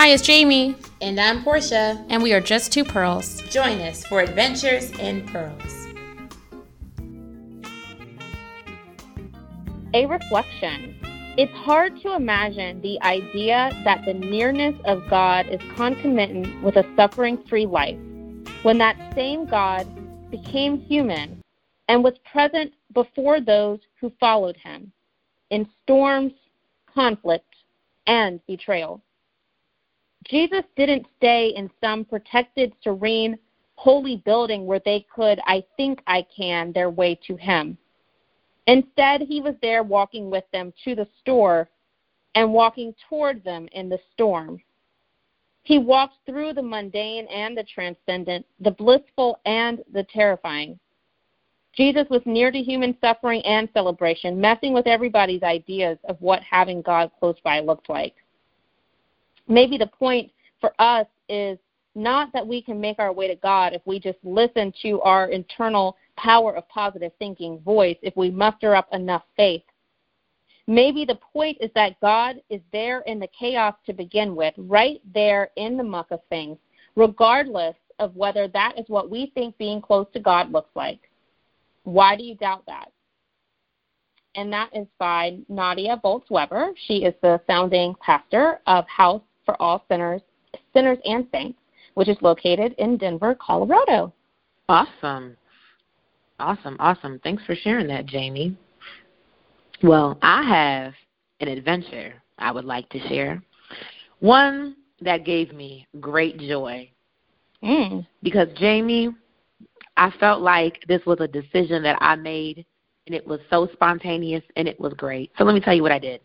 Hi, it's Jamie. And I'm Portia. And we are just two pearls. Join us for Adventures in Pearls. A reflection. It's hard to imagine the idea that the nearness of God is concomitant with a suffering free life when that same God became human and was present before those who followed him in storms, conflict, and betrayal. Jesus didn't stay in some protected, serene, holy building where they could, I think I can, their way to him. Instead, he was there walking with them to the store and walking toward them in the storm. He walked through the mundane and the transcendent, the blissful and the terrifying. Jesus was near to human suffering and celebration, messing with everybody's ideas of what having God close by looked like. Maybe the point for us is not that we can make our way to God if we just listen to our internal power of positive thinking voice if we muster up enough faith. Maybe the point is that God is there in the chaos to begin with, right there in the muck of things, regardless of whether that is what we think being close to God looks like. Why do you doubt that? And that is by Nadia Bolz Weber. She is the founding pastor of House for All Sinners, Sinners and Saints, which is located in Denver, Colorado. Awesome. Awesome, awesome. Thanks for sharing that, Jamie. Well, I have an adventure I would like to share. One that gave me great joy. Mm. Because, Jamie, I felt like this was a decision that I made, and it was so spontaneous and it was great. So, let me tell you what I did.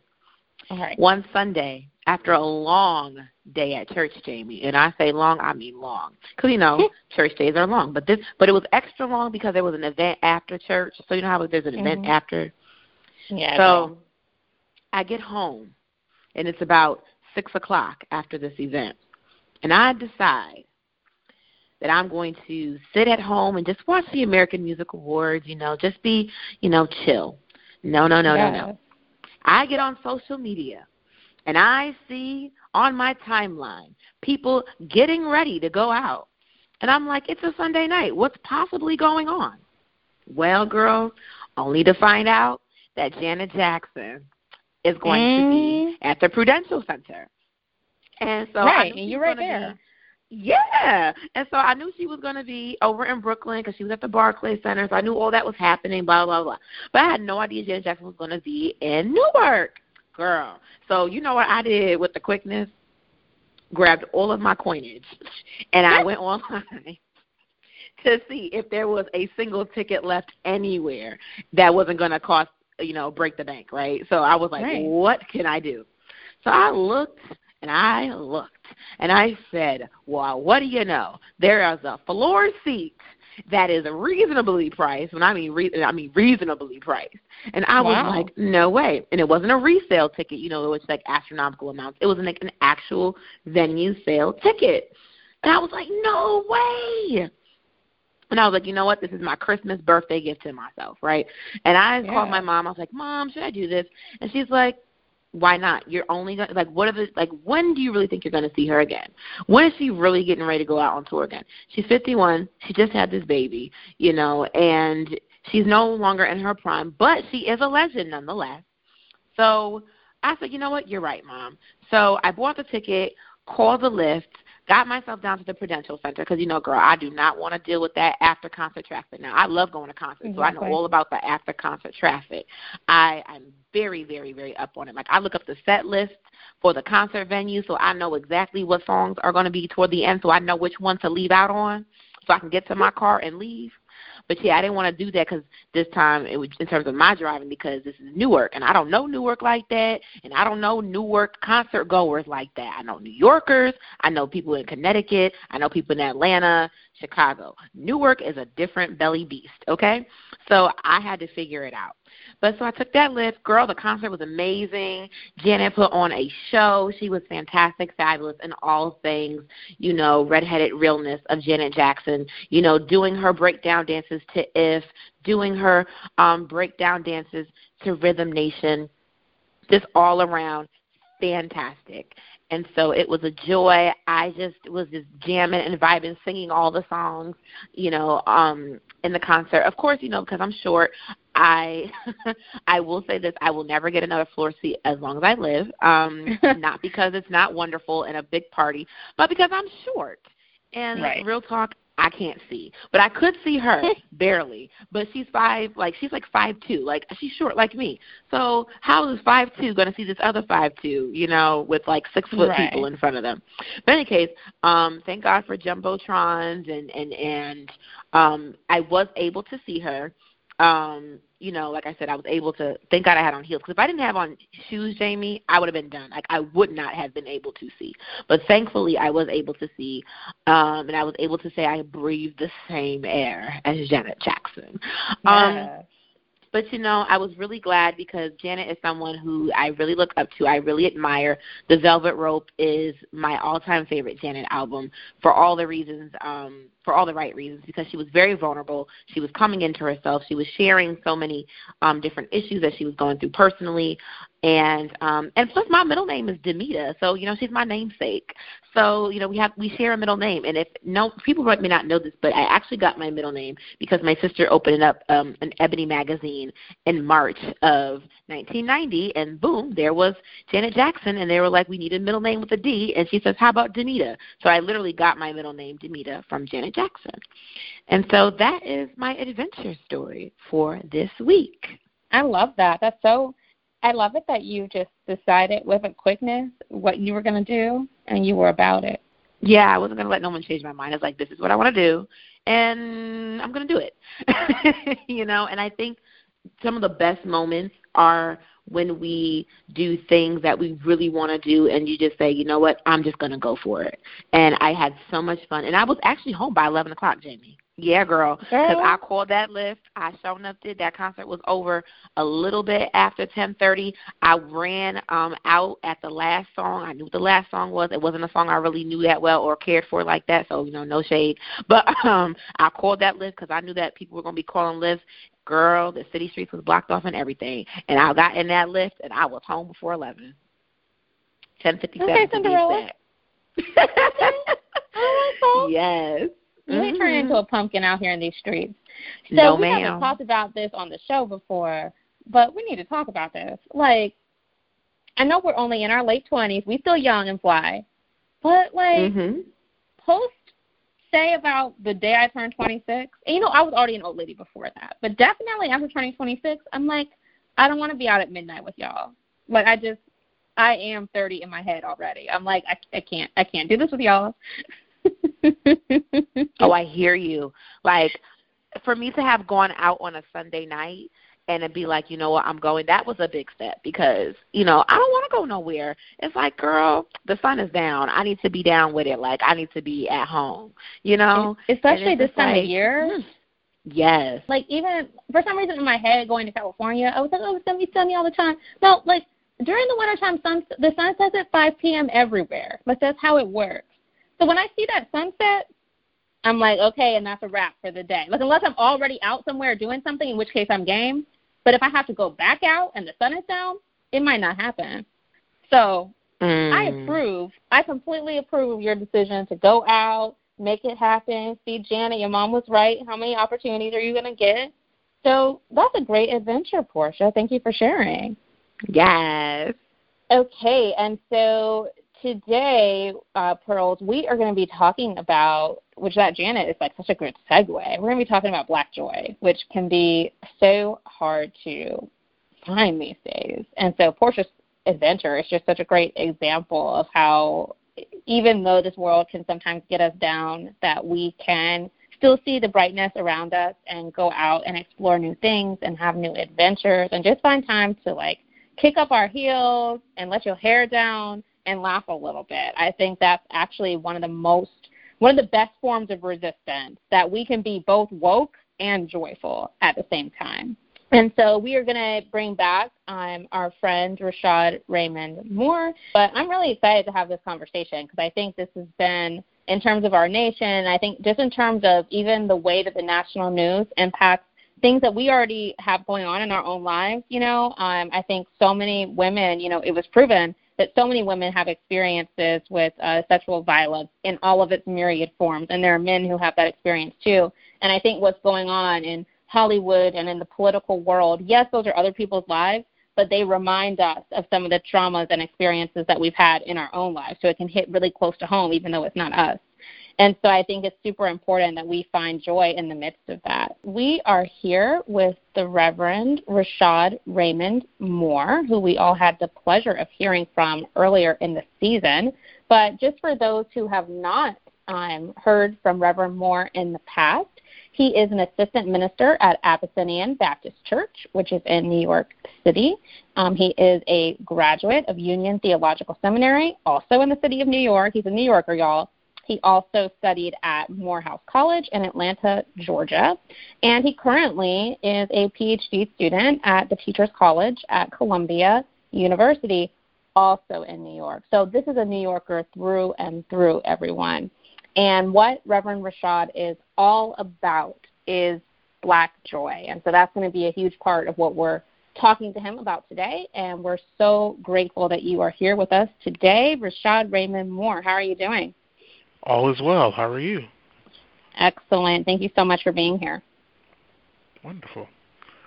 All right. One Sunday, after a long day at church, Jamie, and I say long, I mean long, because you know church days are long. But this, but it was extra long because there was an event after church. So you know how there's an mm-hmm. event after. Yeah. So I get home, and it's about six o'clock after this event, and I decide that I'm going to sit at home and just watch the American Music Awards. You know, just be, you know, chill. No, no, no, yeah. no, no. I get on social media and I see on my timeline people getting ready to go out. And I'm like, it's a Sunday night. What's possibly going on? Well, girl, only to find out that Janet Jackson is going mm. to be at the Prudential Center. And so right, I and you're right there. Be, yeah, and so I knew she was going to be over in Brooklyn because she was at the Barclays Center. So I knew all that was happening. Blah blah blah. But I had no idea Janet Jackson was going to be in Newark girl. So you know what I did with the quickness? Grabbed all of my coinage and I went online to see if there was a single ticket left anywhere that wasn't going to cost, you know, break the bank, right? So I was like, right. what can I do? So I looked and I looked and I said, well, what do you know? There is a floor seat that is reasonably priced. When I mean re- I mean reasonably priced. And I wow. was like, no way. And it wasn't a resale ticket, you know, it was like astronomical amounts. It was like an actual venue sale ticket. And I was like, no way. And I was like, you know what? This is my Christmas birthday gift to myself, right? And I yeah. called my mom. I was like, Mom, should I do this? And she's like, why not? You're only gonna like what are the like when do you really think you're gonna see her again? When is she really getting ready to go out on tour again? She's fifty one, she just had this baby, you know, and she's no longer in her prime, but she is a legend nonetheless. So I said, you know what, you're right, mom. So I bought the ticket, called the Lyft, got myself down to the Prudential Center because you know, girl, I do not want to deal with that after concert traffic. Now, I love going to concerts, exactly. so I know all about the after concert traffic. I I'm very, very, very up on it. Like I look up the set list for the concert venue, so I know exactly what songs are going to be toward the end, so I know which one to leave out on, so I can get to my car and leave. But yeah, I didn't want to do that because this time it was in terms of my driving because this is Newark and I don't know Newark like that, and I don't know Newark concert goers like that. I know New Yorkers, I know people in Connecticut, I know people in Atlanta, Chicago. Newark is a different belly beast. Okay, so I had to figure it out. But so I took that Lyft. Girl, the concert was amazing. Janet put on a show. She was fantastic, fabulous in all things, you know, redheaded realness of Janet Jackson, you know, doing her breakdown dances to If, doing her um, breakdown dances to Rhythm Nation, just all around fantastic. and so it was a joy. I just was just jamming and vibing, singing all the songs, you know, um, in the concert. Of course, you know, because I'm short, I I will say this: I will never get another floor seat as long as I live. Um, not because it's not wonderful and a big party, but because I'm short. And right. real talk, I can't see, but I could see her barely. But she's five, like she's like five two, like she's short like me. So how is five two going to see this other five two? You know, with like six foot right. people in front of them. But in any case, um, thank God for jumbotrons and and and um, I was able to see her um, you know, like I said, I was able to. Thank God I had on heels because if I didn't have on shoes, Jamie, I would have been done. Like I would not have been able to see. But thankfully, I was able to see, um, and I was able to say I breathed the same air as Janet Jackson. Um, but you know, I was really glad because Janet is someone who I really look up to. I really admire. The Velvet Rope is my all-time favorite Janet album for all the reasons, um, for all the right reasons. Because she was very vulnerable. She was coming into herself. She was sharing so many um, different issues that she was going through personally and um and plus my middle name is Damita, so you know she's my namesake. So you know we have we share a middle name, and if no people might may not know this, but I actually got my middle name because my sister opened up um an Ebony magazine in March of 1990, and boom, there was Janet Jackson, and they were like, we need a middle name with a D, and she says, how about Damita? So I literally got my middle name Damita from Janet Jackson, and so that is my adventure story for this week. I love that. That's so I love it that you just decided with a quickness what you were going to do and you were about it. Yeah, I wasn't going to let no one change my mind. It's like, this is what I want to do, and I'm going to do it. you know, and I think some of the best moments are when we do things that we really want to do and you just say, you know what, I'm just going to go for it. And I had so much fun. And I was actually home by 11 o'clock, Jamie. Yeah, girl. Because I called that Lyft. I sure enough did. That concert was over a little bit after 10:30. I ran um out at the last song. I knew what the last song was. It wasn't a song I really knew that well or cared for like that. So you know, no shade. But um, I called that Lyft because I knew that people were gonna be calling Lyfts. Girl, the city streets was blocked off and everything. And I got in that lift and I was home before 11. 10:57 okay, to be exact. oh, yes. You ain't turning into a pumpkin out here in these streets. So no, we ma'am. haven't talked about this on the show before, but we need to talk about this. Like, I know we're only in our late twenties. We still young and fly, but like, mm-hmm. post say about the day I turned 26. And you know, I was already an old lady before that, but definitely after turning 26, I'm like, I don't want to be out at midnight with y'all. Like, I just, I am 30 in my head already. I'm like, I, I can't, I can't do this with y'all. oh, I hear you. Like for me to have gone out on a Sunday night and to be like, you know what, I'm going, that was a big step because, you know, I don't want to go nowhere. It's like, girl, the sun is down. I need to be down with it. Like, I need to be at home, you know? Especially this time like, of year. Mm, yes. Like, even for some reason in my head going to California, I was like, oh, it's going to be sunny all the time. No, like, during the wintertime, sun, the sun sets at 5 p.m. everywhere. Like, that's how it works. So when I see that sunset, I'm like, okay, and that's a wrap for the day. Like unless I'm already out somewhere doing something, in which case I'm game. But if I have to go back out and the sun is down, it might not happen. So mm. I approve. I completely approve of your decision to go out, make it happen. See, Janet, your mom was right. How many opportunities are you going to get? So that's a great adventure, Portia. Thank you for sharing. Yes. Okay, and so today, uh, Pearls, we are going to be talking about, which that Janet is like such a good segue. We're going to be talking about black joy, which can be so hard to find these days. And so Portia's adventure is just such a great example of how, even though this world can sometimes get us down, that we can still see the brightness around us and go out and explore new things and have new adventures and just find time to like kick up our heels and let your hair down and laugh a little bit. I think that's actually one of the most one of the best forms of resistance that we can be both woke and joyful at the same time. And so we are going to bring back um, our friend Rashad Raymond Moore. But I'm really excited to have this conversation because I think this has been, in terms of our nation, I think just in terms of even the way that the national news impacts things that we already have going on in our own lives, you know, um, I think so many women, you know, it was proven that so many women have experiences with uh, sexual violence in all of its myriad forms, and there are men who have that experience too. And I think what's going on in Hollywood and in the political world, yes, those are other people's lives, but they remind us of some of the traumas and experiences that we've had in our own lives. So it can hit really close to home, even though it's not us. And so I think it's super important that we find joy in the midst of that. We are here with the Reverend Rashad Raymond Moore, who we all had the pleasure of hearing from earlier in the season. But just for those who have not um, heard from Reverend Moore in the past, he is an assistant minister at Abyssinian Baptist Church, which is in New York City. Um, he is a graduate of Union Theological Seminary, also in the city of New York. He's a New Yorker, y'all. He also studied at Morehouse College in Atlanta, Georgia, and he currently is a PhD student at the Teachers College at Columbia University, also in New York. So this is a New Yorker through and through, everyone. And what Reverend Rashad is all about is black joy. And so that's going to be a huge part of what we're talking to him about today. And we're so grateful that you are here with us today. Rashad Raymond Moore, how are you doing? All is well. How are you? Excellent. Thank you so much for being here. Wonderful.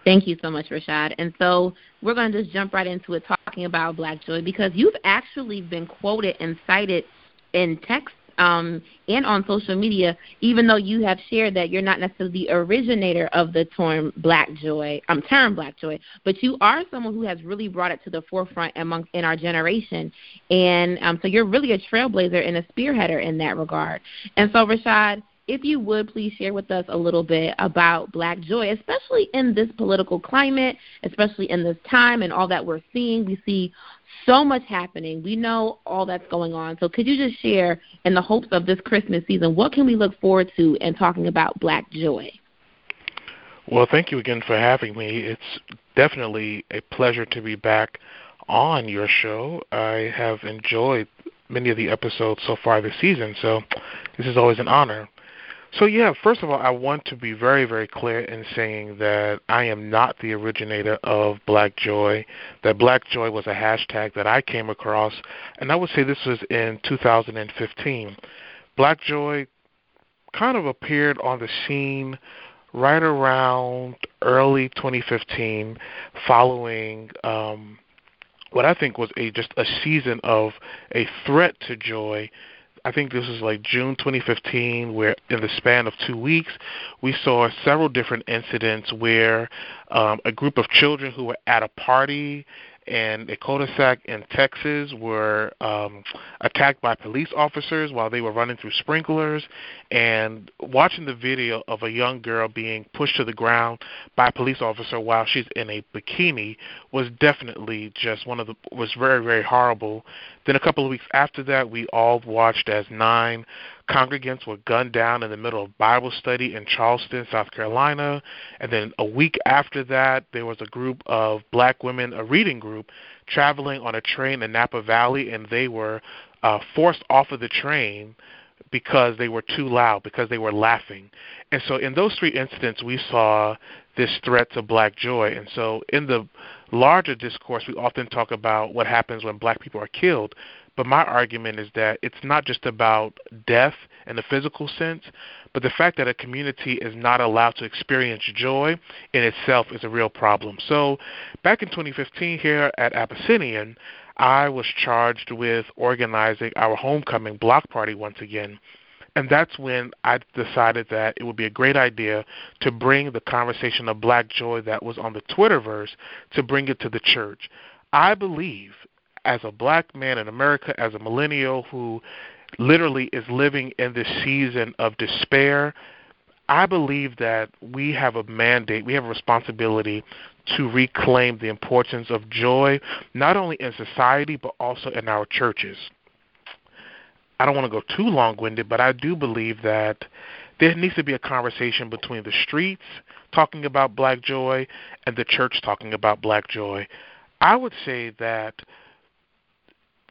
Thank you so much, Rashad. And so we're going to just jump right into it talking about Black Joy because you've actually been quoted and cited in text um, and on social media, even though you have shared that you're not necessarily the originator of the term Black Joy, um, term Black Joy, but you are someone who has really brought it to the forefront among in our generation, and um, so you're really a trailblazer and a spearheader in that regard. And so, Rashad, if you would please share with us a little bit about Black Joy, especially in this political climate, especially in this time and all that we're seeing. We see so much happening. We know all that's going on. So could you just share, in the hopes of this Christmas season, what can we look forward to in talking about Black Joy? Well, thank you again for having me. It's definitely a pleasure to be back on your show. I have enjoyed many of the episodes so far this season, so this is always an honor. So yeah, first of all, I want to be very, very clear in saying that I am not the originator of Black Joy. That Black Joy was a hashtag that I came across, and I would say this was in 2015. Black Joy kind of appeared on the scene right around early 2015, following um, what I think was a just a season of a threat to joy I think this was like June 2015, where in the span of two weeks, we saw several different incidents where um, a group of children who were at a party and a cul-de-sac in Texas were um, attacked by police officers while they were running through sprinklers. And watching the video of a young girl being pushed to the ground by a police officer while she's in a bikini was definitely just one of the was very very horrible. Then a couple of weeks after that, we all watched as nine congregants were gunned down in the middle of Bible study in Charleston, South Carolina. And then a week after that, there was a group of black women, a reading group, traveling on a train in Napa Valley, and they were uh, forced off of the train because they were too loud, because they were laughing. And so in those three incidents, we saw this threat to black joy. And so in the larger discourse, we often talk about what happens when black people are killed. But my argument is that it's not just about death in the physical sense, but the fact that a community is not allowed to experience joy in itself is a real problem. So, back in 2015 here at Abyssinian, I was charged with organizing our homecoming block party once again. And that's when I decided that it would be a great idea to bring the conversation of black joy that was on the Twitterverse to bring it to the church. I believe as a black man in America, as a millennial who literally is living in this season of despair, I believe that we have a mandate, we have a responsibility to reclaim the importance of joy, not only in society, but also in our churches. I don't want to go too long winded, but I do believe that there needs to be a conversation between the streets talking about black joy and the church talking about black joy. I would say that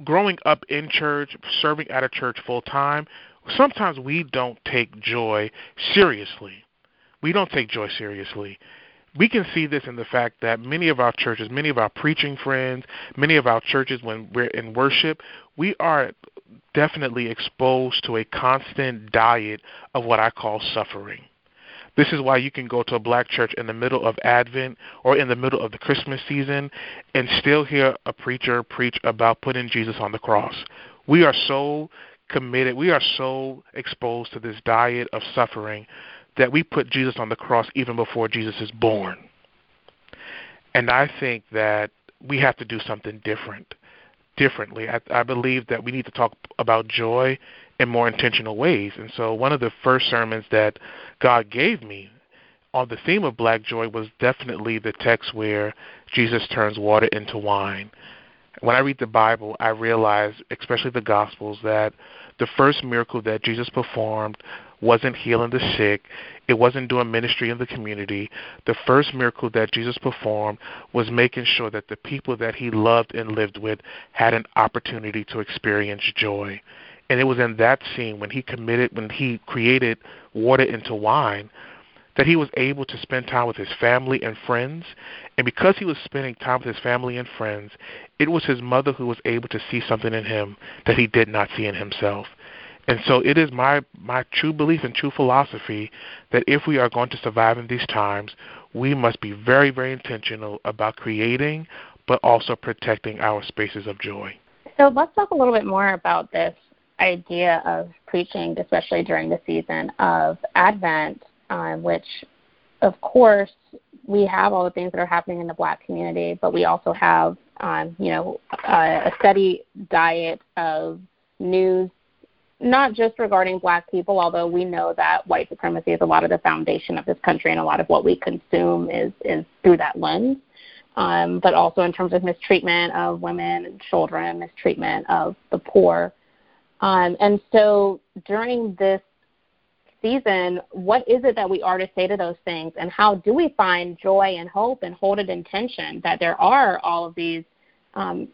growing up in church, serving at a church full time, sometimes we don't take joy seriously. We don't take joy seriously. we can see this in the fact that many of our churches, many of our preaching friends, many of our churches, when we're in worship, we are definitely exposed to a constant diet of what I call suffering. This is why you can go to a black church in the middle of Advent or in the middle of the Christmas season and still hear a preacher preach about putting Jesus on the cross. We are so committed, we are so exposed to this diet of suffering that we put Jesus on the cross even before Jesus is born. And I think that we have to do something different, differently. I, I believe that we need to talk about joy in more intentional ways. And so, one of the first sermons that God gave me on the theme of black joy was definitely the text where Jesus turns water into wine. When I read the Bible, I realize, especially the Gospels, that the first miracle that Jesus performed wasn't healing the sick, it wasn't doing ministry in the community. The first miracle that Jesus performed was making sure that the people that he loved and lived with had an opportunity to experience joy. And it was in that scene when he committed, when he created water into wine, that he was able to spend time with his family and friends. And because he was spending time with his family and friends, it was his mother who was able to see something in him that he did not see in himself. And so it is my, my true belief and true philosophy that if we are going to survive in these times, we must be very, very intentional about creating but also protecting our spaces of joy. So let's talk a little bit more about this idea of preaching, especially during the season of Advent, um, which, of course, we have all the things that are happening in the black community, but we also have, um, you know, uh, a steady diet of news not just regarding black people, although we know that white supremacy is a lot of the foundation of this country and a lot of what we consume is, is through that lens, um, but also in terms of mistreatment of women and children, mistreatment of the poor. Um, and so during this season, what is it that we are to say to those things, and how do we find joy and hope and hold it in tension that there are all of these um,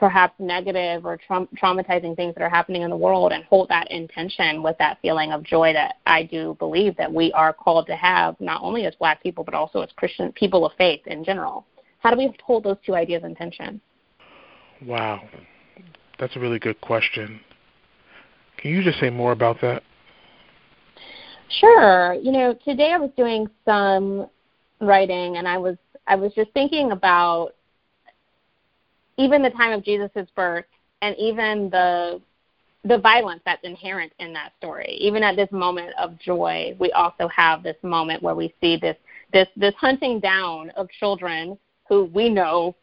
perhaps negative or tra- traumatizing things that are happening in the world and hold that intention with that feeling of joy that I do believe that we are called to have, not only as black people, but also as Christian people of faith in general. How do we hold those two ideas in tension? Wow. That's a really good question. Can you just say more about that? Sure. You know, today I was doing some writing and I was I was just thinking about even the time of Jesus' birth and even the the violence that's inherent in that story. Even at this moment of joy, we also have this moment where we see this this this hunting down of children who we know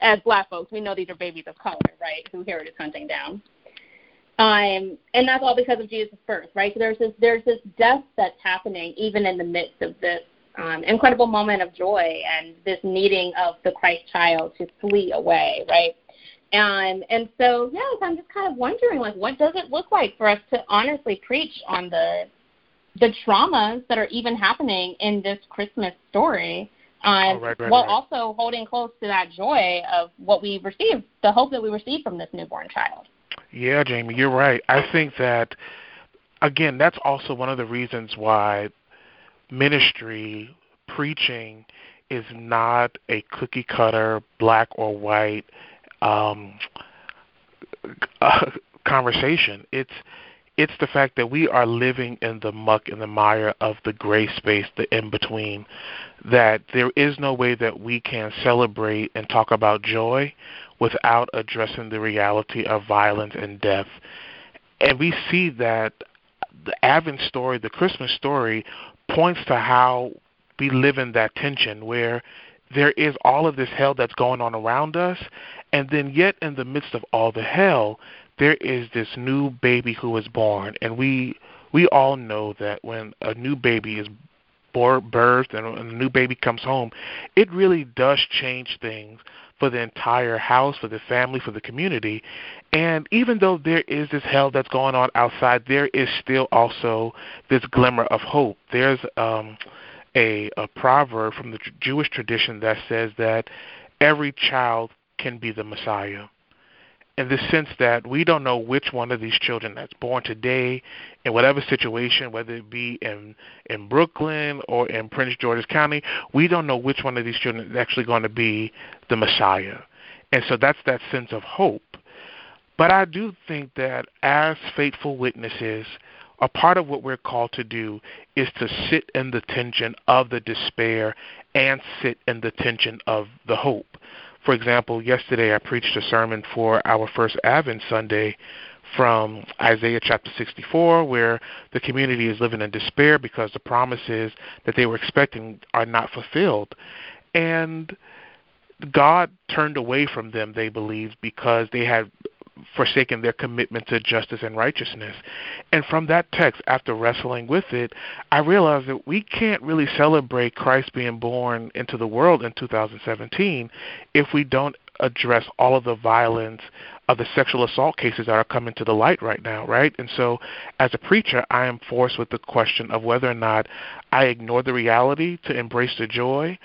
as black folks, we know these are babies of color, right? Who Herod is hunting down. Um, and that's all because of Jesus' birth, right? So there's this there's this death that's happening even in the midst of this um, incredible moment of joy and this needing of the Christ child to flee away, right? And and so yes, I'm just kind of wondering like what does it look like for us to honestly preach on the the traumas that are even happening in this Christmas story, um, oh, right, right, while right. also holding close to that joy of what we received, the hope that we received from this newborn child. Yeah, Jamie, you're right. I think that again, that's also one of the reasons why ministry, preaching, is not a cookie cutter, black or white um, uh, conversation. It's it's the fact that we are living in the muck and the mire of the gray space, the in between. That there is no way that we can celebrate and talk about joy without addressing the reality of violence and death. And we see that the Advent story, the Christmas story, points to how we live in that tension where there is all of this hell that's going on around us, and then yet in the midst of all the hell, there is this new baby who is born, and we we all know that when a new baby is born, birthed and a new baby comes home, it really does change things for the entire house, for the family, for the community. And even though there is this hell that's going on outside, there is still also this glimmer of hope. There's um, a, a proverb from the Jewish tradition that says that every child can be the Messiah. In the sense that we don't know which one of these children that's born today in whatever situation, whether it be in in Brooklyn or in Prince George's County, we don't know which one of these children is actually going to be the Messiah. And so that's that sense of hope. But I do think that as faithful witnesses, a part of what we're called to do is to sit in the tension of the despair and sit in the tension of the hope. For example, yesterday I preached a sermon for our first Advent Sunday from Isaiah chapter 64, where the community is living in despair because the promises that they were expecting are not fulfilled. And God turned away from them, they believed, because they had forsaken their commitment to justice and righteousness. And from that text, after wrestling with it, I realized that we can't really celebrate Christ being born into the world in 2017 if we don't address all of the violence of the sexual assault cases that are coming to the light right now, right? And so, as a preacher, I am forced with the question of whether or not I ignore the reality to embrace the joy,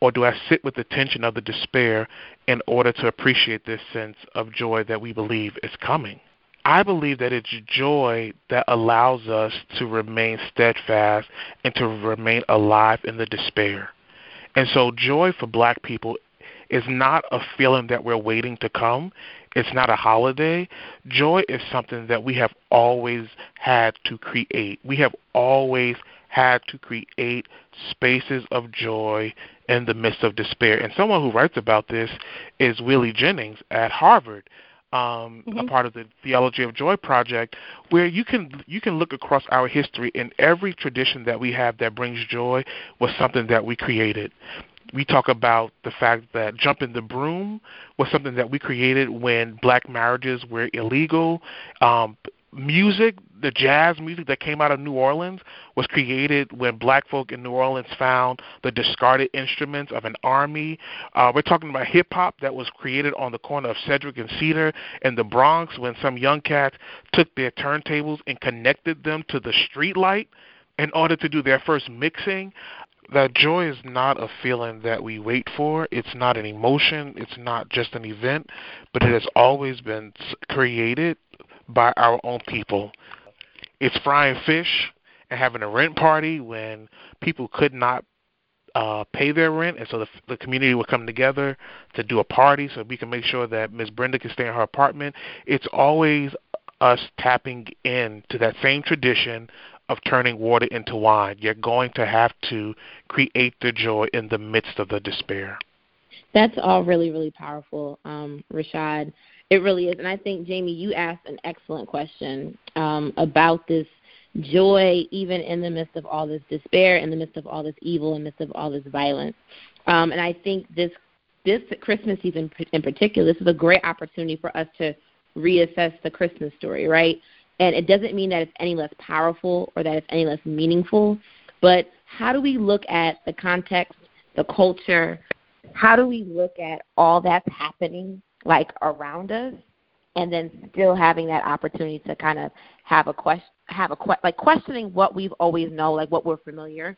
or do I sit with the tension of the despair in order to appreciate this sense of joy that we believe is coming? I believe that it's joy that allows us to remain steadfast and to remain alive in the despair. And so, joy for black people is not a feeling that we're waiting to come. It's not a holiday. Joy is something that we have always had to create. We have always had to create spaces of joy in the midst of despair. And someone who writes about this is Willie Jennings at Harvard. Um, mm-hmm. a part of the Theology of Joy project, where you can you can look across our history, and every tradition that we have that brings joy was something that we created we talk about the fact that jumping the broom was something that we created when black marriages were illegal. Um, music, the jazz music that came out of New Orleans, was created when black folk in New Orleans found the discarded instruments of an army. Uh, we're talking about hip hop that was created on the corner of Sedgwick and Cedar in the Bronx when some young cats took their turntables and connected them to the street light in order to do their first mixing that joy is not a feeling that we wait for. It's not an emotion. It's not just an event, but it has always been created by our own people. It's frying fish and having a rent party when people could not uh, pay their rent, and so the, the community would come together to do a party so we can make sure that Miss Brenda can stay in her apartment. It's always us tapping into that same tradition of turning water into wine. You're going to have to create the joy in the midst of the despair. That's all really, really powerful, um, Rashad. It really is. And I think, Jamie, you asked an excellent question um, about this joy, even in the midst of all this despair, in the midst of all this evil, in the midst of all this violence. Um, and I think this this Christmas season in particular, this is a great opportunity for us to reassess the Christmas story, right? And it doesn't mean that it's any less powerful or that it's any less meaningful, but how do we look at the context, the culture? How do we look at all that's happening like around us and then still having that opportunity to kind of have a question have a que- like questioning what we've always know, like what we're familiar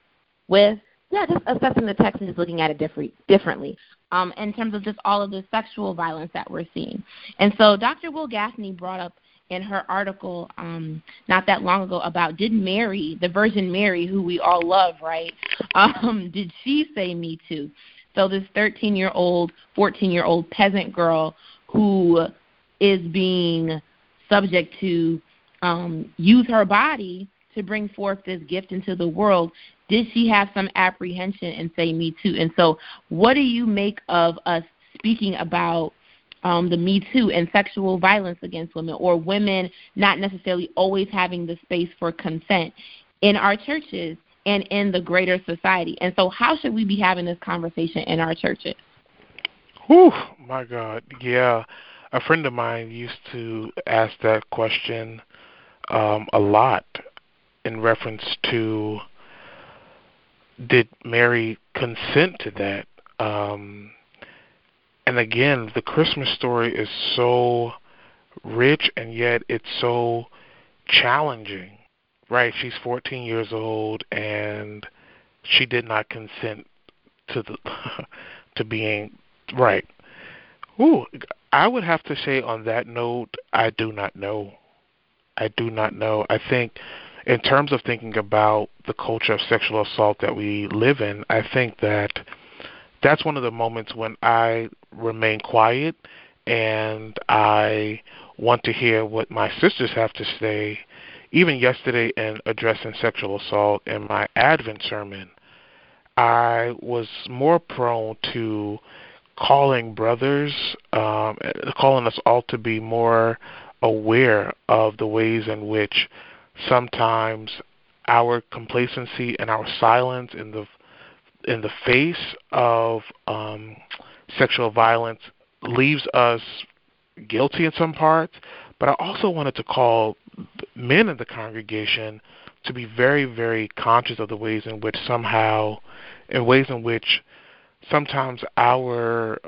with. Yeah, just assessing the text and just looking at it different, differently um, in terms of just all of the sexual violence that we're seeing. And so Dr. Wil Gafney brought up in her article um, not that long ago about did Mary, the Virgin Mary, who we all love, right? Um, did she say me too? So this 13 year old, 14 year old peasant girl who is being subject to um, use her body to bring forth this gift into the world, did she have some apprehension and say me too? And so, what do you make of us speaking about um, the Me Too and sexual violence against women, or women not necessarily always having the space for consent in our churches and in the greater society. And so, how should we be having this conversation in our churches? Whew, my God, yeah. A friend of mine used to ask that question um, a lot in reference to did Mary consent to that? Um, and again, the Christmas story is so rich and yet it's so challenging. Right? She's 14 years old and she did not consent to the to being right. Ooh, I would have to say on that note, I do not know. I do not know. I think, in terms of thinking about the culture of sexual assault that we live in, I think that that's one of the moments when I remain quiet and I want to hear what my sisters have to say. Even yesterday, in addressing sexual assault in my Advent sermon, I was more prone to calling brothers, um, calling us all to be more aware of the ways in which sometimes our complacency and our silence in the in the face of um, sexual violence leaves us guilty in some parts. But I also wanted to call men in the congregation to be very, very conscious of the ways in which somehow, in ways in which sometimes our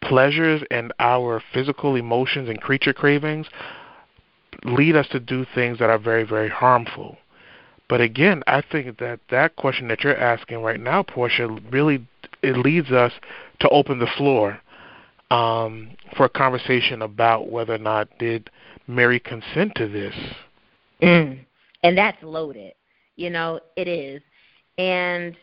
pleasures and our physical emotions and creature cravings lead us to do things that are very, very harmful. But again, I think that that question that you're asking right now, Portia, really it leads us to open the floor um, for a conversation about whether or not did Mary consent to this. Mm. And that's loaded. You know, it is. And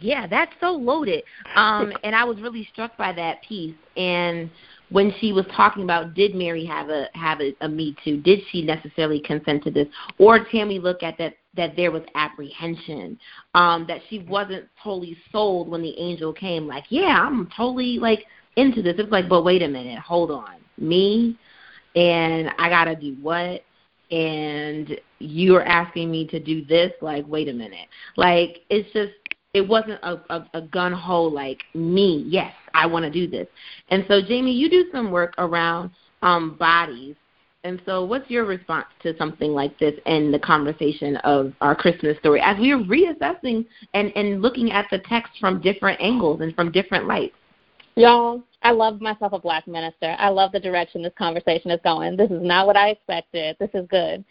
yeah, that's so loaded. Um, and I was really struck by that piece. And when she was talking about did Mary have a have a, a Me Too? Did she necessarily consent to this, or can we look at that that there was apprehension, um, that she wasn't totally sold when the angel came? Like, yeah, I'm totally like into this. It's like, but wait a minute, hold on, me, and I gotta do what? And you're asking me to do this? Like, wait a minute, like it's just it wasn't a, a, a gun ho like me. Yes, I want to do this. And so, Jamie, you do some work around um, bodies. And so, what's your response to something like this and the conversation of our Christmas story as we are reassessing and, and looking at the text from different angles and from different lights? Y'all, I love myself a black minister. I love the direction this conversation is going. This is not what I expected. This is good.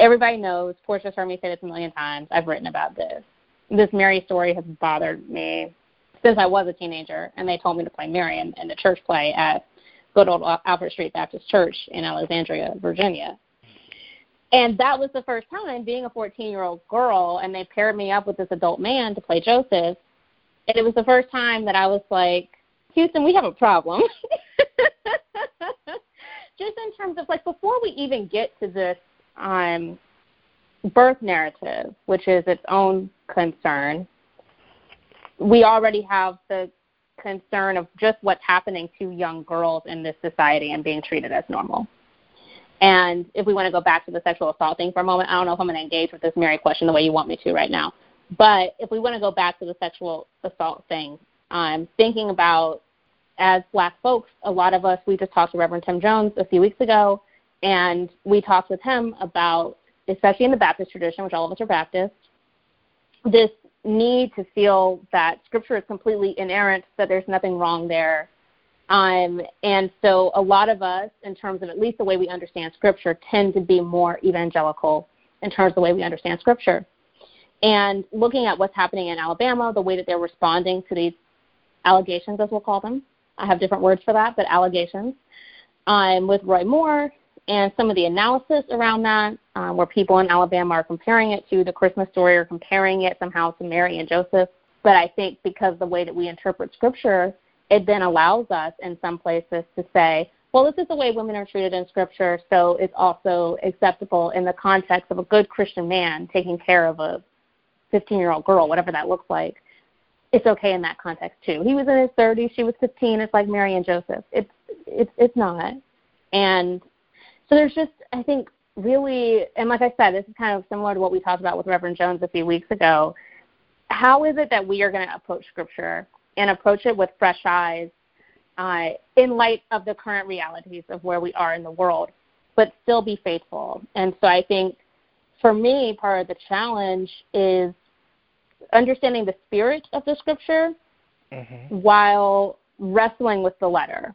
Everybody knows, Portia's heard me say this a million times. I've written about this this Mary story has bothered me since I was a teenager, and they told me to play Mary in, in the church play at good old Alfred Street Baptist Church in Alexandria, Virginia. And that was the first time being a 14 year old girl, and they paired me up with this adult man to play Joseph. And it was the first time that I was like, Houston, we have a problem. Just in terms of like before we even get to this um, birth narrative, which is its own concern, we already have the concern of just what's happening to young girls in this society and being treated as normal. And if we want to go back to the sexual assault thing for a moment, I don't know if I'm going to engage with this Mary question the way you want me to right now. But if we want to go back to the sexual assault thing, I'm thinking about as black folks, a lot of us, we just talked to Reverend Tim Jones a few weeks ago, and we talked with him about especially in the Baptist tradition, which all of us are Baptists, this need to feel that Scripture is completely inerrant, that there's nothing wrong there. Um, and so a lot of us, in terms of at least the way we understand Scripture, tend to be more evangelical in terms of the way we understand Scripture. And looking at what's happening in Alabama, the way that they're responding to these allegations, as we'll call them, I have different words for that, but allegations, I'm with Roy Moore and some of the analysis around that, uh, where people in Alabama are comparing it to the Christmas story or comparing it somehow to Mary and Joseph. But I think because the way that we interpret Scripture, it then allows us in some places to say, well, this is the way women are treated in Scripture, so it's also acceptable in the context of a good Christian man taking care of a 15 year old girl, whatever that looks like. It's okay in that context too. He was in his 30s, she was 15. It's like Mary and Joseph. It's it's it's not. And so there's just, I think, really, and like I said, this is kind of similar to what we talked about with Reverend Jones a few weeks ago. How is it that we are going to approach Scripture and approach it with fresh eyes uh, in light of the current realities of where we are in the world, but still be faithful? And so I think for me, part of the challenge is understanding the spirit of the Scripture mm-hmm. while wrestling with the letter.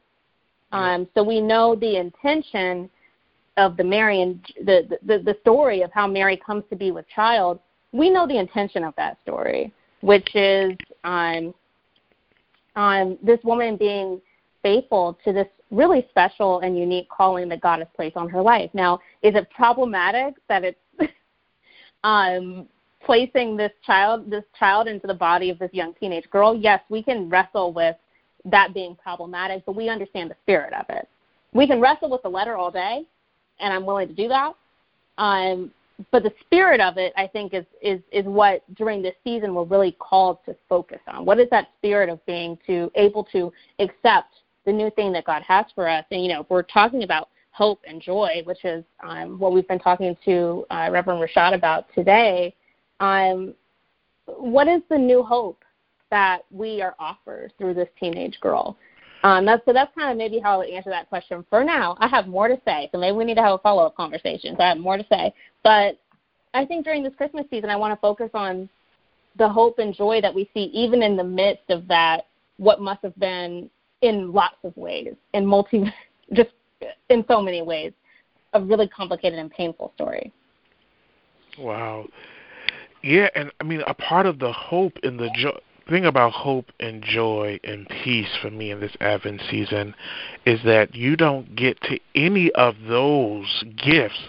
Um, so we know the intention of the Mary and the, the the story of how Mary comes to be with child, we know the intention of that story, which is um, um, this woman being faithful to this really special and unique calling that God has placed on her life. Now, is it problematic that it's um, placing this child this child into the body of this young teenage girl? Yes, we can wrestle with that being problematic, but we understand the spirit of it. We can wrestle with the letter all day, and I'm willing to do that. Um, but the spirit of it, I think, is is is what during this season we're really called to focus on. What is that spirit of being to able to accept the new thing that God has for us? And you know, if we're talking about hope and joy, which is um, what we've been talking to uh, Reverend Rashad about today. Um, what is the new hope that we are offered through this teenage girl? Um, that's, so that's kind of maybe how I would answer that question. For now, I have more to say, so maybe we need to have a follow-up conversation. So I have more to say, but I think during this Christmas season, I want to focus on the hope and joy that we see, even in the midst of that, what must have been in lots of ways, in multi, just in so many ways, a really complicated and painful story. Wow. Yeah, and I mean, a part of the hope in the joy thing about hope and joy and peace for me in this Advent season is that you don't get to any of those gifts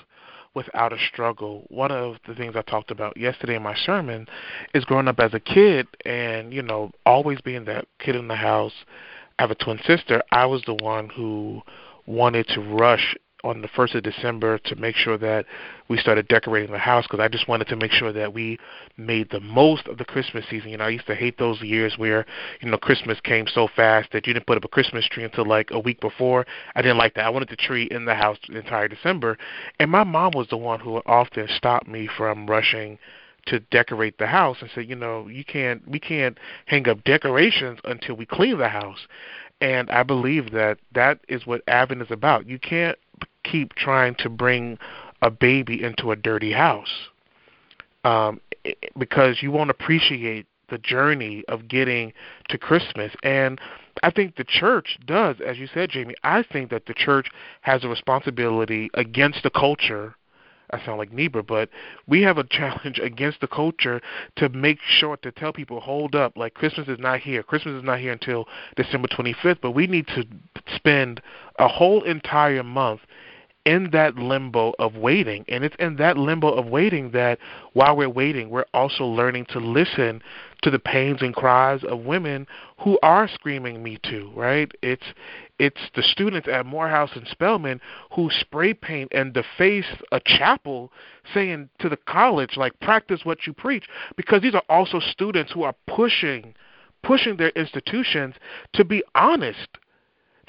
without a struggle. One of the things I talked about yesterday in my sermon is growing up as a kid and, you know, always being that kid in the house. I have a twin sister. I was the one who wanted to rush on the first of December to make sure that we started decorating the house because I just wanted to make sure that we made the most of the Christmas season. You know, I used to hate those years where you know Christmas came so fast that you didn't put up a Christmas tree until like a week before. I didn't like that. I wanted the tree in the house the entire December, and my mom was the one who often stopped me from rushing to decorate the house and said, you know, you can't we can't hang up decorations until we clean the house. And I believe that that is what Advent is about. You can't keep trying to bring a baby into a dirty house um, because you won't appreciate the journey of getting to Christmas. And I think the church does, as you said, Jamie. I think that the church has a responsibility against the culture. I sound like Niebuhr, but we have a challenge against the culture to make sure to tell people, hold up, like Christmas is not here. Christmas is not here until December 25th, but we need to spend a whole entire month in that limbo of waiting. And it's in that limbo of waiting that while we're waiting, we're also learning to listen to the pains and cries of women who are screaming me too, right? It's it's the students at Morehouse and Spelman who spray paint and deface a chapel saying to the college like practice what you preach because these are also students who are pushing pushing their institutions to be honest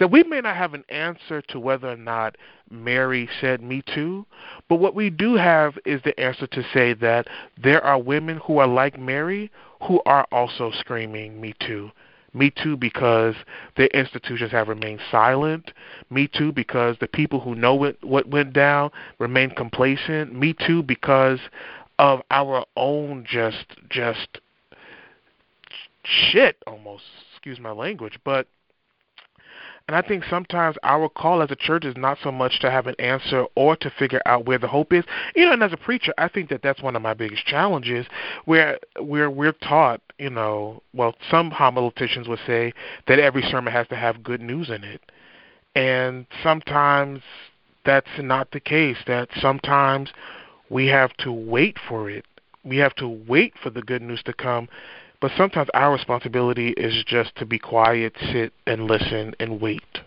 that we may not have an answer to whether or not Mary said Me Too, but what we do have is the answer to say that there are women who are like Mary who are also screaming Me Too. Me Too because the institutions have remained silent. Me Too because the people who know what, what went down remain complacent. Me Too because of our own just just shit almost excuse my language but and I think sometimes our call as a church is not so much to have an answer or to figure out where the hope is. You know, and as a preacher, I think that that's one of my biggest challenges, where where we're taught, you know, well, some homileticians would say that every sermon has to have good news in it, and sometimes that's not the case. That sometimes we have to wait for it. We have to wait for the good news to come but sometimes our responsibility is just to be quiet, sit, and listen and wait.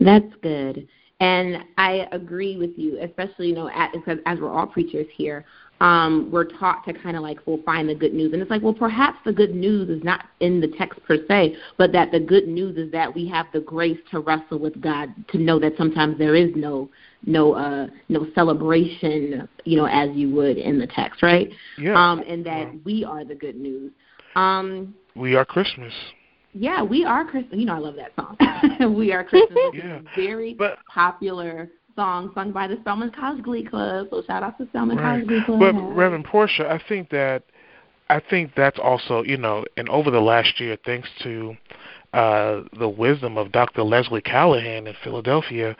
That's good. And I agree with you, especially, you know, at, as we're all preachers here, um, we're taught to kind of like, well, find the good news. And it's like, well, perhaps the good news is not in the text per se, but that the good news is that we have the grace to wrestle with God, to know that sometimes there is no no uh no celebration you know as you would in the text right yeah. um and that we are the good news um we are christmas yeah we are christmas you know i love that song we are christmas yeah. very but, popular song sung by the Spelman College Glee Club. So shout out to Spelman right. College Glee Club. But Reverend Portia, I think that I think that's also you know, and over the last year, thanks to uh, the wisdom of Dr. Leslie Callahan in Philadelphia,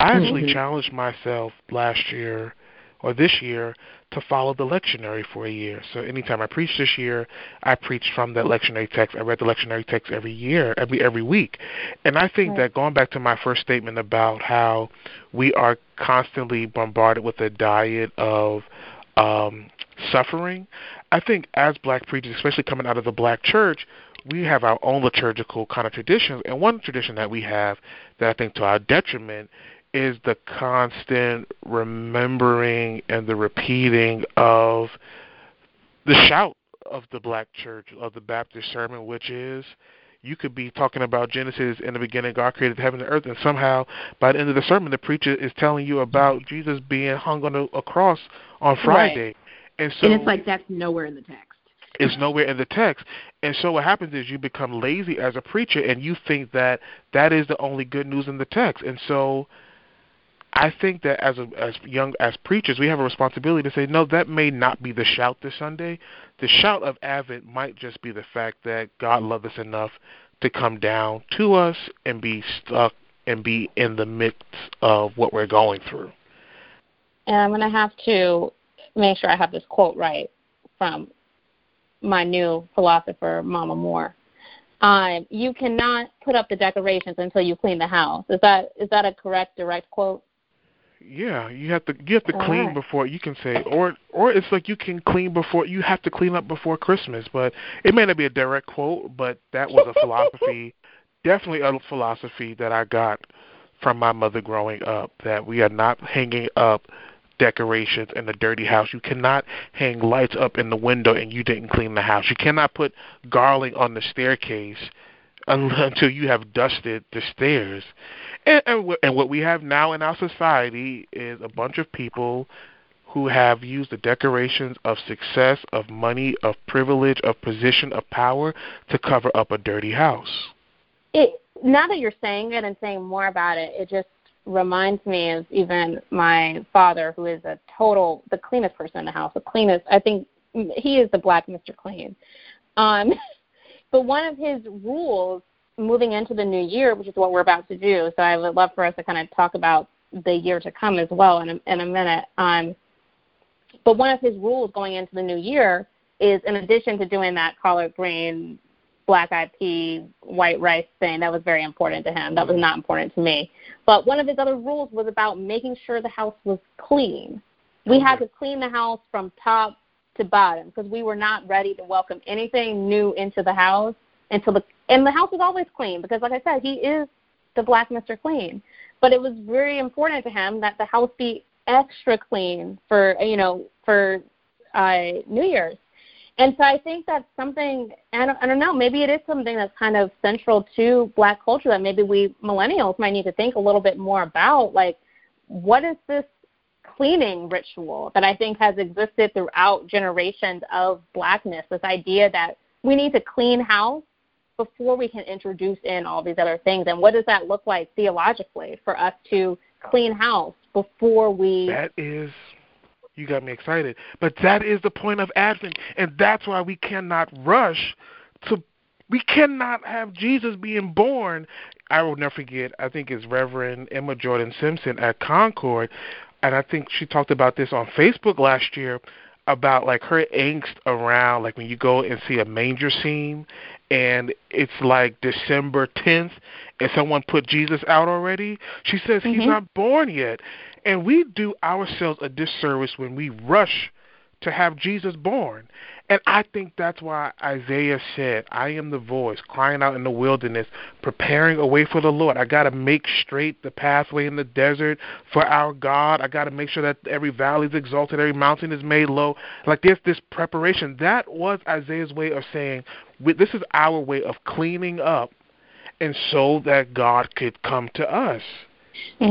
I actually mm-hmm. challenged myself last year or this year to follow the lectionary for a year. So anytime I preach this year, I preach from that lectionary text. I read the lectionary text every year, every every week. And I think right. that going back to my first statement about how we are constantly bombarded with a diet of um, suffering, I think as black preachers, especially coming out of the black church, we have our own liturgical kind of traditions. And one tradition that we have that I think to our detriment is the constant remembering and the repeating of the shout of the black church of the Baptist sermon, which is you could be talking about Genesis in the beginning, God created heaven and earth, and somehow by the end of the sermon, the preacher is telling you about Jesus being hung on a, a cross on Friday. Right. And so and it's like that's nowhere in the text. It's nowhere in the text. And so what happens is you become lazy as a preacher and you think that that is the only good news in the text. And so I think that as a, as young as preachers, we have a responsibility to say, no, that may not be the shout this Sunday. The shout of Advent might just be the fact that God loved us enough to come down to us and be stuck and be in the midst of what we're going through. And I'm going to have to make sure I have this quote right from my new philosopher, Mama Moore. Um, you cannot put up the decorations until you clean the house. Is that is that a correct direct quote? Yeah, you have to you have to All clean right. before you can say or or it's like you can clean before you have to clean up before Christmas, but it may not be a direct quote, but that was a philosophy, definitely a philosophy that I got from my mother growing up that we are not hanging up decorations in a dirty house. You cannot hang lights up in the window and you didn't clean the house. You cannot put garland on the staircase until you have dusted the stairs. And, and, and what we have now in our society is a bunch of people who have used the decorations of success, of money, of privilege, of position, of power to cover up a dirty house. It now that you're saying it and saying more about it, it just reminds me of even my father, who is a total the cleanest person in the house, the cleanest. I think he is the black Mr. Clean. Um, but one of his rules moving into the new year, which is what we're about to do, so I would love for us to kind of talk about the year to come as well in a, in a minute. Um, but one of his rules going into the new year is, in addition to doing that collard green, black eyed pea, white rice thing, that was very important to him. That was not important to me. But one of his other rules was about making sure the house was clean. We had to clean the house from top to bottom because we were not ready to welcome anything new into the house until the and the house was always clean because like I said, he is the black Mr. Clean. But it was very important to him that the house be extra clean for you know for uh, New Year's. And so I think that's something I don't, I don't know maybe it is something that's kind of central to black culture that maybe we millennials might need to think a little bit more about like what is this cleaning ritual that I think has existed throughout generations of blackness this idea that we need to clean house before we can introduce in all these other things and what does that look like theologically for us to clean house before we That is you got me excited. But that is the point of Advent, and that's why we cannot rush to. We cannot have Jesus being born. I will never forget. I think it's Reverend Emma Jordan Simpson at Concord, and I think she talked about this on Facebook last year about like her angst around like when you go and see a manger scene and it's like December 10th and someone put Jesus out already. She says mm-hmm. he's not born yet. And we do ourselves a disservice when we rush to have Jesus born. And I think that's why Isaiah said, I am the voice crying out in the wilderness, preparing a way for the Lord. I got to make straight the pathway in the desert for our God. I got to make sure that every valley is exalted, every mountain is made low. Like there's this preparation. That was Isaiah's way of saying, this is our way of cleaning up, and so that God could come to us.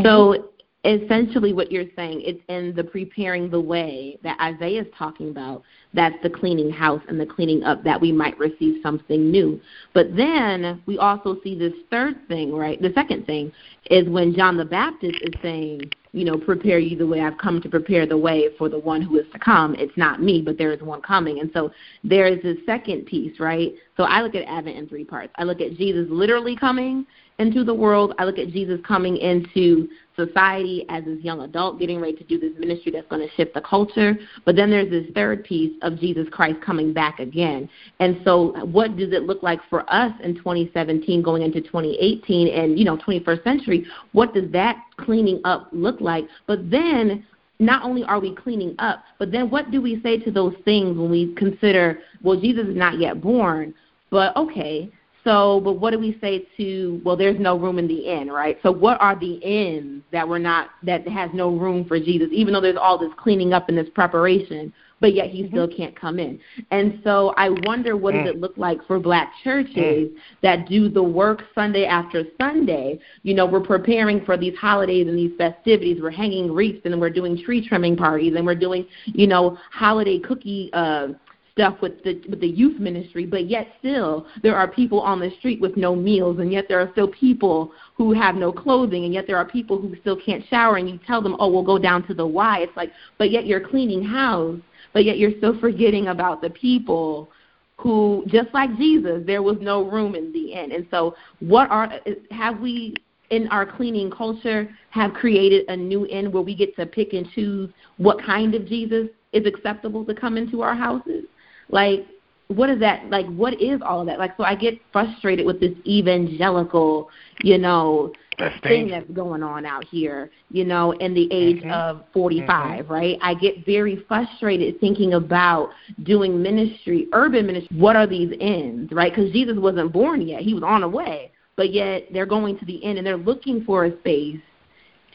So essentially what you're saying it's in the preparing the way that isaiah is talking about that's the cleaning house and the cleaning up that we might receive something new. But then we also see this third thing right? The second thing is when john the baptist is saying you know prepare you the way. I've come to prepare the way for the one who is to come. It's not me but there is one coming. And so there is this second piece right? So i look at advent in three parts. I look at jesus literally coming into the world. I look at Jesus coming into society as this young adult getting ready to do this ministry that's going to shift the culture. But then there's this third piece of Jesus Christ coming back again. And so, what does it look like for us in 2017 going into 2018 and, you know, 21st century? What does that cleaning up look like? But then, not only are we cleaning up, but then what do we say to those things when we consider, well, Jesus is not yet born, but okay, so, but what do we say to, well, there's no room in the inn, right? So, what are the ends that we're not, that has no room for Jesus, even though there's all this cleaning up and this preparation, but yet he mm-hmm. still can't come in? And so, I wonder what mm. does it look like for black churches mm. that do the work Sunday after Sunday? You know, we're preparing for these holidays and these festivities. We're hanging wreaths and we're doing tree trimming parties and we're doing, you know, holiday cookie, uh, stuff with the with the youth ministry, but yet still there are people on the street with no meals, and yet there are still people who have no clothing, and yet there are people who still can't shower, and you tell them, oh, we'll go down to the Y. It's like, but yet you're cleaning house, but yet you're still forgetting about the people who, just like Jesus, there was no room in the end. And so, what are have we in our cleaning culture have created a new end where we get to pick and choose what kind of Jesus is acceptable to come into our houses? Like, what is that? Like, what is all of that? Like, so I get frustrated with this evangelical, you know, that's thing that's going on out here, you know, in the age mm-hmm. of 45, mm-hmm. right? I get very frustrated thinking about doing ministry, urban ministry. What are these ends, right? Because Jesus wasn't born yet, he was on the way, but yet they're going to the end and they're looking for a space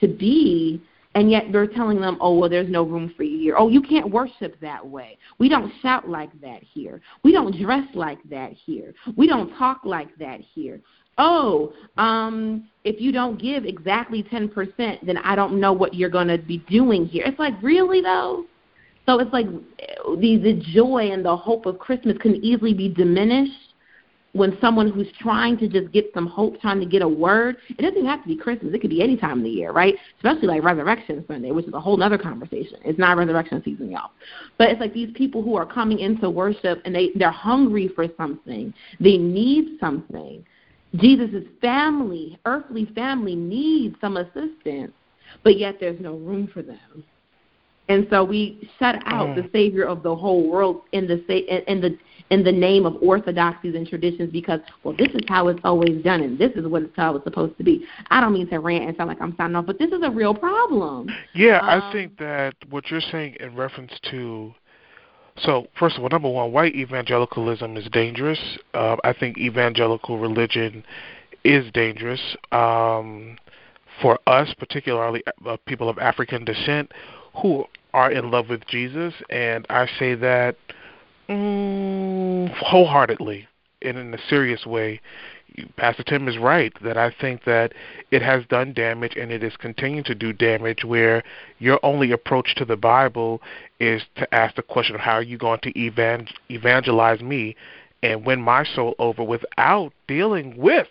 to be and yet they're telling them, oh, well, there's no room for you here. Oh, you can't worship that way. We don't shout like that here. We don't dress like that here. We don't talk like that here. Oh, um, if you don't give exactly 10%, then I don't know what you're going to be doing here. It's like, really, though? So it's like the, the joy and the hope of Christmas can easily be diminished when someone who's trying to just get some hope, trying to get a word, it doesn't have to be Christmas. It could be any time of the year, right? Especially like Resurrection Sunday, which is a whole other conversation. It's not Resurrection season, y'all. But it's like these people who are coming into worship and they, they're hungry for something. They need something. Jesus' family, earthly family, needs some assistance, but yet there's no room for them. And so we shut out mm. the Savior of the whole world in the in the in the name of orthodoxies and traditions because, well, this is how it's always done and this is what it's how it's supposed to be. I don't mean to rant and sound like I'm signing off, but this is a real problem. Yeah, um, I think that what you're saying in reference to so, first of all, number one, white evangelicalism is dangerous. Uh, I think evangelical religion is dangerous um, for us, particularly uh, people of African descent who are in love with Jesus. And I say that Mm, wholeheartedly and in a serious way. Pastor Tim is right that I think that it has done damage and it is continuing to do damage where your only approach to the Bible is to ask the question of how are you going to evangelize me and win my soul over without dealing with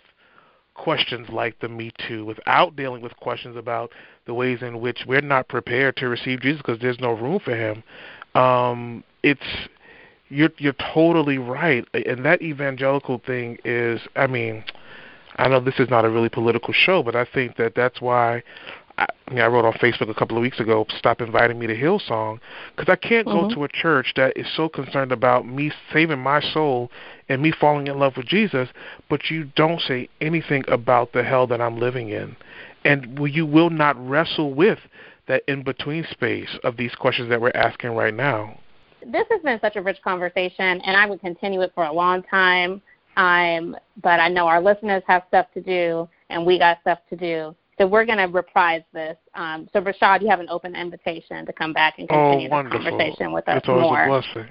questions like the Me Too, without dealing with questions about the ways in which we're not prepared to receive Jesus because there's no room for him. Um, it's you're you're totally right, and that evangelical thing is. I mean, I know this is not a really political show, but I think that that's why. I, mean, I wrote on Facebook a couple of weeks ago, "Stop inviting me to Hillsong," because I can't mm-hmm. go to a church that is so concerned about me saving my soul and me falling in love with Jesus, but you don't say anything about the hell that I'm living in, and you will not wrestle with that in between space of these questions that we're asking right now this has been such a rich conversation, and I would continue it for a long time. Um, but I know our listeners have stuff to do, and we got stuff to do. So we're going to reprise this. Um, so Rashad, you have an open invitation to come back and continue oh, this conversation with us it's always more. A blessing.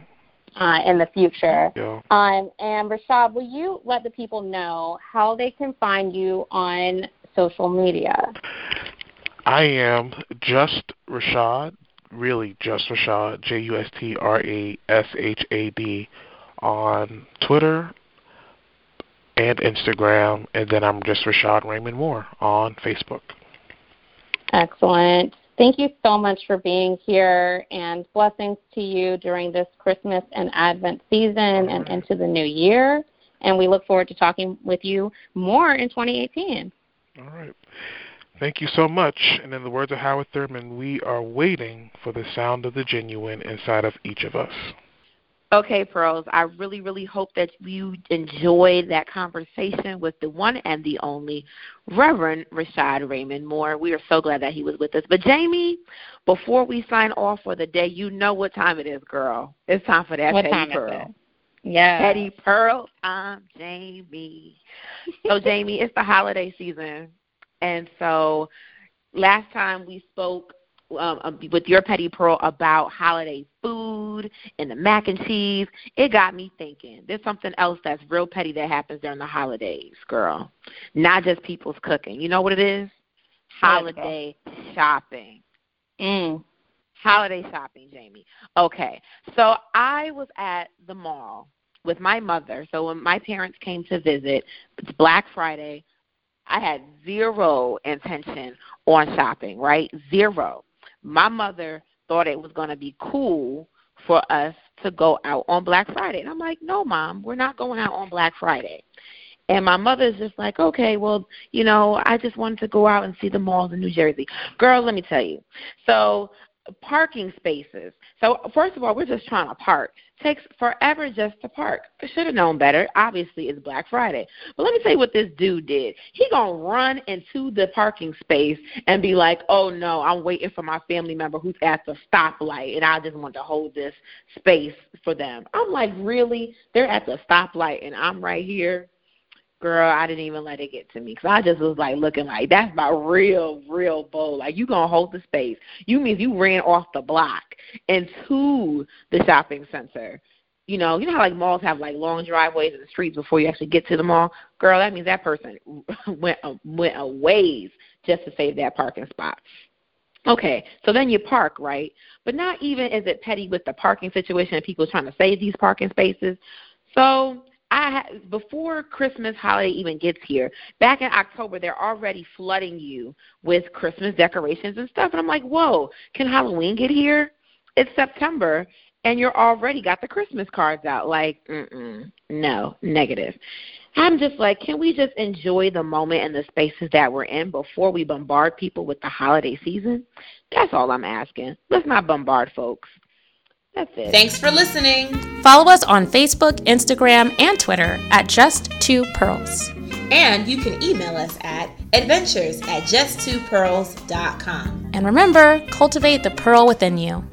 Uh, in the future. Yeah. Um, and Rashad, will you let the people know how they can find you on social media? I am just Rashad, really just Rashad, J U S T R A S H A D, on Twitter and Instagram, and then I'm just Rashad Raymond Moore on Facebook. Excellent. Thank you so much for being here, and blessings to you during this Christmas and Advent season and into the new year. And we look forward to talking with you more in 2018. All right. Thank you so much. And in the words of Howard Thurman, we are waiting for the sound of the genuine inside of each of us. Okay, Pearls, I really, really hope that you enjoyed that conversation with the one and the only Reverend Rashad Raymond Moore. We are so glad that he was with us. But, Jamie, before we sign off for the day, you know what time it is, girl. It's time for that what Petty time Pearl. Is it? Yeah. Petty Pearl time, Jamie. so, Jamie, it's the holiday season. And so last time we spoke um, um, with your petty pearl about holiday food and the mac and cheese, it got me thinking. There's something else that's real petty that happens during the holidays, girl. Not just people's cooking. You know what it is? Holiday shopping. Mm. Holiday shopping, Jamie. Okay. So I was at the mall with my mother. So when my parents came to visit, it's Black Friday. I had zero intention on shopping, right? Zero my mother thought it was going to be cool for us to go out on Black Friday. And I'm like, no, mom, we're not going out on Black Friday. And my mother's just like, okay, well, you know, I just wanted to go out and see the malls in New Jersey. Girl, let me tell you. So parking spaces. So first of all, we're just trying to park. Takes forever just to park. Should have known better. Obviously, it's Black Friday. But let me tell you what this dude did. He gonna run into the parking space and be like, "Oh no, I'm waiting for my family member who's at the stoplight, and I just want to hold this space for them." I'm like, "Really? They're at the stoplight, and I'm right here." Girl, I didn't even let it get to me because I just was like looking like that's my real, real bold. Like you gonna hold the space. You mean you ran off the block into the shopping center. You know, you know how like malls have like long driveways and streets before you actually get to the mall. Girl, that means that person went a, went a ways just to save that parking spot. Okay, so then you park, right? But not even is it petty with the parking situation and people trying to save these parking spaces. So I before Christmas holiday even gets here, back in October, they're already flooding you with Christmas decorations and stuff, and I'm like, whoa, can Halloween get here? It's September, and you're already got the Christmas cards out. Like, mm-mm, no, negative. I'm just like, can we just enjoy the moment and the spaces that we're in before we bombard people with the holiday season? That's all I'm asking. Let's not bombard folks. That's it. Thanks for listening. Follow us on Facebook, Instagram, and Twitter at Just Two Pearls. And you can email us at adventures at justtwopearls.com. And remember, cultivate the pearl within you.